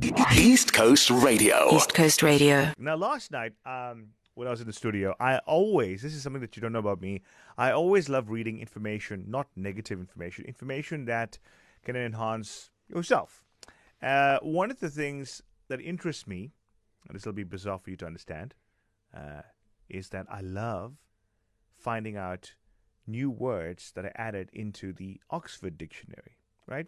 East Coast Radio. East Coast Radio. Now, last night, um, when I was in the studio, I always, this is something that you don't know about me, I always love reading information, not negative information, information that can enhance yourself. Uh, one of the things that interests me, and this will be bizarre for you to understand, uh, is that I love finding out new words that are added into the Oxford Dictionary, right?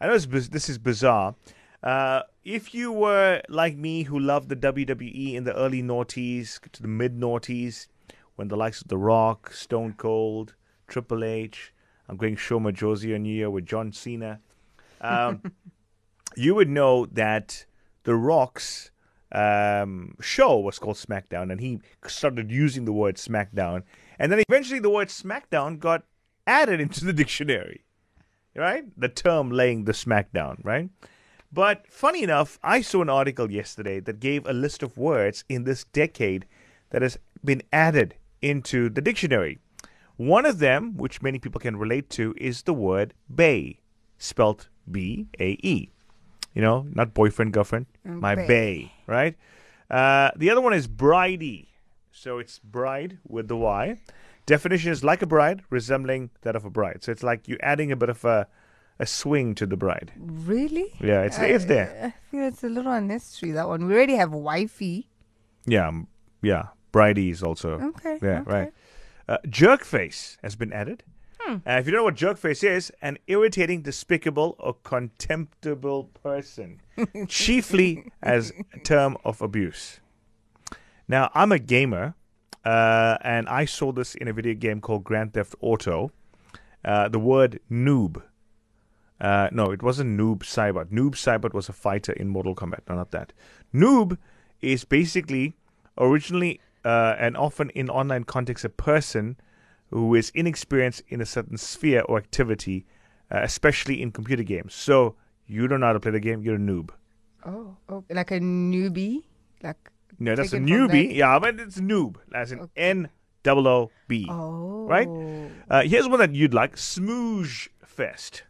I know this, this is bizarre. Uh, if you were like me who loved the WWE in the early noughties to the mid noughties, when the likes of The Rock, Stone Cold, Triple H, I'm going Shoma Josie on you with John Cena, um, you would know that The Rock's um, show was called SmackDown, and he started using the word SmackDown, and then eventually the word SmackDown got added into the dictionary, right? The term laying the SmackDown, right? But funny enough, I saw an article yesterday that gave a list of words in this decade that has been added into the dictionary. One of them, which many people can relate to, is the word bae, spelt B A E. You know, not boyfriend, girlfriend, my bae. bae, right? Uh, the other one is bridey. So it's bride with the Y. Definition is like a bride, resembling that of a bride. So it's like you're adding a bit of a, a swing to the bride. Really? Yeah, it's it's there. I feel it's a little unnecessary, that one. We already have wifey. Yeah, yeah. Bridey is also. Okay, Yeah, okay. right. Uh, jerk face has been added. Uh, if you don't know what jerk face is, an irritating, despicable, or contemptible person, chiefly as a term of abuse. Now, I'm a gamer, uh, and I saw this in a video game called Grand Theft Auto. Uh, the word noob. Uh, no, it wasn't Noob Saibot. Noob Saibot was a fighter in Mortal Kombat. No, not that. Noob is basically originally uh, and often in online context a person who is inexperienced in a certain sphere or activity, uh, especially in computer games. So you don't know how to play the game, you're a noob. Oh, oh, like a newbie? Like, No, that's a newbie. that- Yeah, but it's noob, as in N double O B. Oh. Right? Uh, here's one that you'd like Schmooze Fest.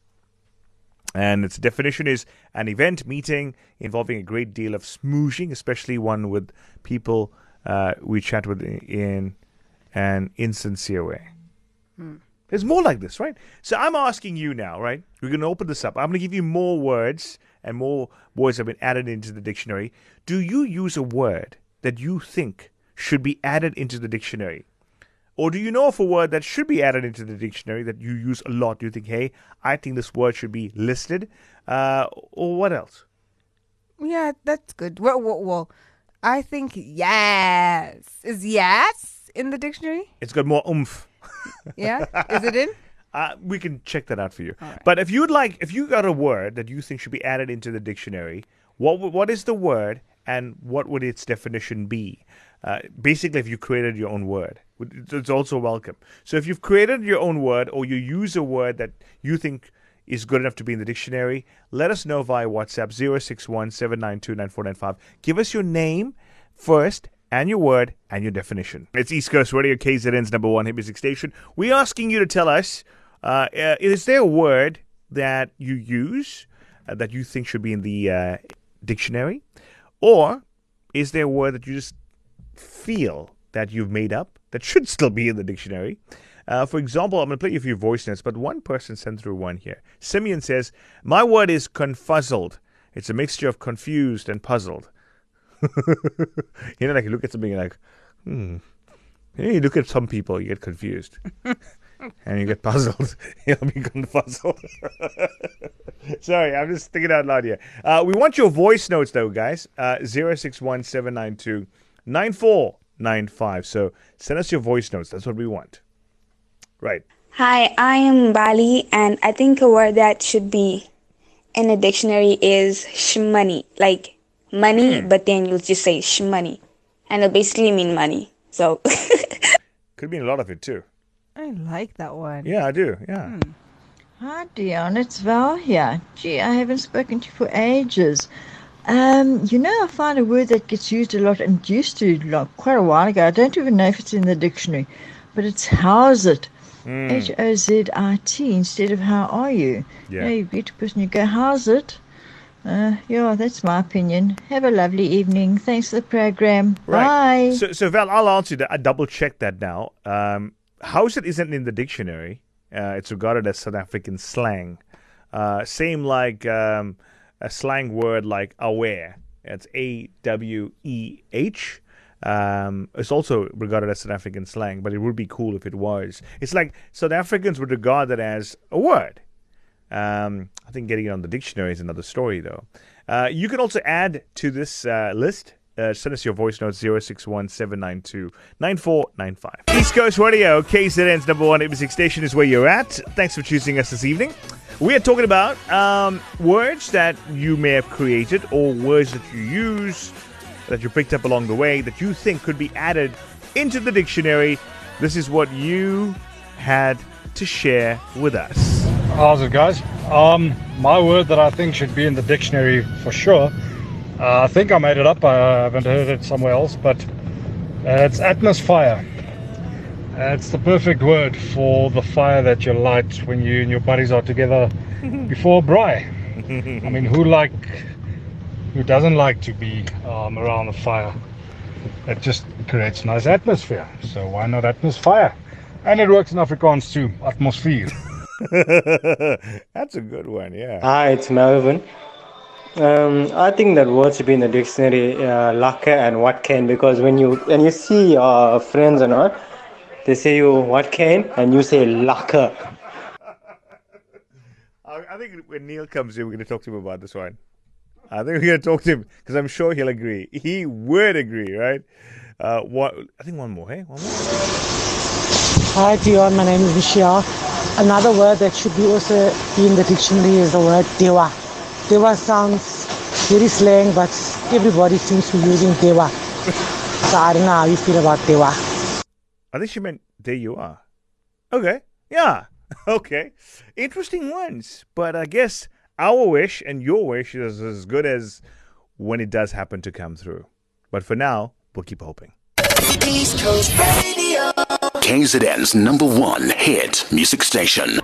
And its definition is an event meeting involving a great deal of schmoozing, especially one with people uh, we chat with in an insincere way. There's more like this, right? So I'm asking you now, right? We're going to open this up. I'm going to give you more words and more words have been added into the dictionary. Do you use a word that you think should be added into the dictionary? Or do you know of a word that should be added into the dictionary that you use a lot? Do you think, hey, I think this word should be listed? Uh, or what else? Yeah, that's good. Well, well, well, I think yes. Is yes in the dictionary? It's got more oomph. Yeah? Is it in? Uh, we can check that out for you. But if you'd like, if you got a word that you think should be added into the dictionary, what what is the word and what would its definition be? Uh, basically, if you created your own word, it's also welcome. So if you've created your own word or you use a word that you think is good enough to be in the dictionary, let us know via WhatsApp 061 792 Give us your name first and your word and your definition. It's East Coast Radio, KZN's number one hit music station. We're asking you to tell us uh, uh, is there a word that you use uh, that you think should be in the uh, dictionary? Or is there a word that you just feel that you've made up that should still be in the dictionary? Uh, for example, I'm going to play you a few voice notes, but one person sent through one here. Simeon says, My word is confuzzled. It's a mixture of confused and puzzled. you know, like you look at something you're like, hmm. You, know, you look at some people, you get confused. and you get puzzled. You'll be confuzzled. Sorry, I'm just thinking out loud here. Uh, we want your voice notes, though, guys. Uh, 061792 9495. So send us your voice notes. That's what we want. Right. Hi, I am Bali, and I think a word that should be in a dictionary is shmoney. Like money, hmm. but then you'll just say shmoney. And it'll basically mean money. So, Could mean a lot of it, too. I like that one. Yeah, I do. Yeah. Hmm. Hi, Deon. It's Val here. Gee, I haven't spoken to you for ages. Um, you know, I find a word that gets used a lot and used to like, quite a while ago. I don't even know if it's in the dictionary, but it's how's it? H O Z I T instead of how are you? Yeah. You know, you a person, you go, how's it? Uh, yeah, that's my opinion. Have a lovely evening. Thanks for the program. Bye. So, so Val, I'll answer that. I double checked that now. Um, Howzit isn't in the dictionary. Uh, it's regarded as South African slang. Uh, same like um, a slang word like aweh. It's A W E H. Um, it's also regarded as South African slang, but it would be cool if it was. It's like South Africans would regard that as a word. Um, I think getting it on the dictionary is another story, though. Uh, you can also add to this uh, list. Uh, send us your voice notes 061 East Coast Radio, KZN's number one music station is where you're at. Thanks for choosing us this evening. We are talking about um, words that you may have created or words that you use that you picked up along the way that you think could be added into the dictionary. This is what you had to share with us. How's it, guys? Um, my word that I think should be in the dictionary for sure. Uh, I think I made it up. I haven't heard it somewhere else, but uh, it's atmosfire. Uh, it's the perfect word for the fire that you light when you and your buddies are together before a braai. I mean, who like, who doesn't like to be um, around the fire? It just creates nice atmosphere. So why not atmosfire? And it works in Afrikaans too. Atmosfire. That's a good one, yeah. Hi, it's Melvin. Um, I think that word should be in the dictionary, uh, laka and what can, because when you when you see your friends and not, they say you what can, and you say laka. I I think when Neil comes in, we're going to talk to him about this one. I think we're going to talk to him because I'm sure he'll agree. He would agree, right? Uh, what? I think one more. Hey, one more. Hi, Deon. My name is Michelle. Another word that should be also be in the dictionary is the word dewa. Dewa sounds very slang, but everybody seems to be using dewa. so I don't know how you feel about dewa. I think she meant there you are. Okay. Yeah. Okay. Interesting ones. But I guess our wish and your wish is as good as when it does happen to come through. But for now, we'll keep hoping. East Coast Radio. KZN's number one hit music station.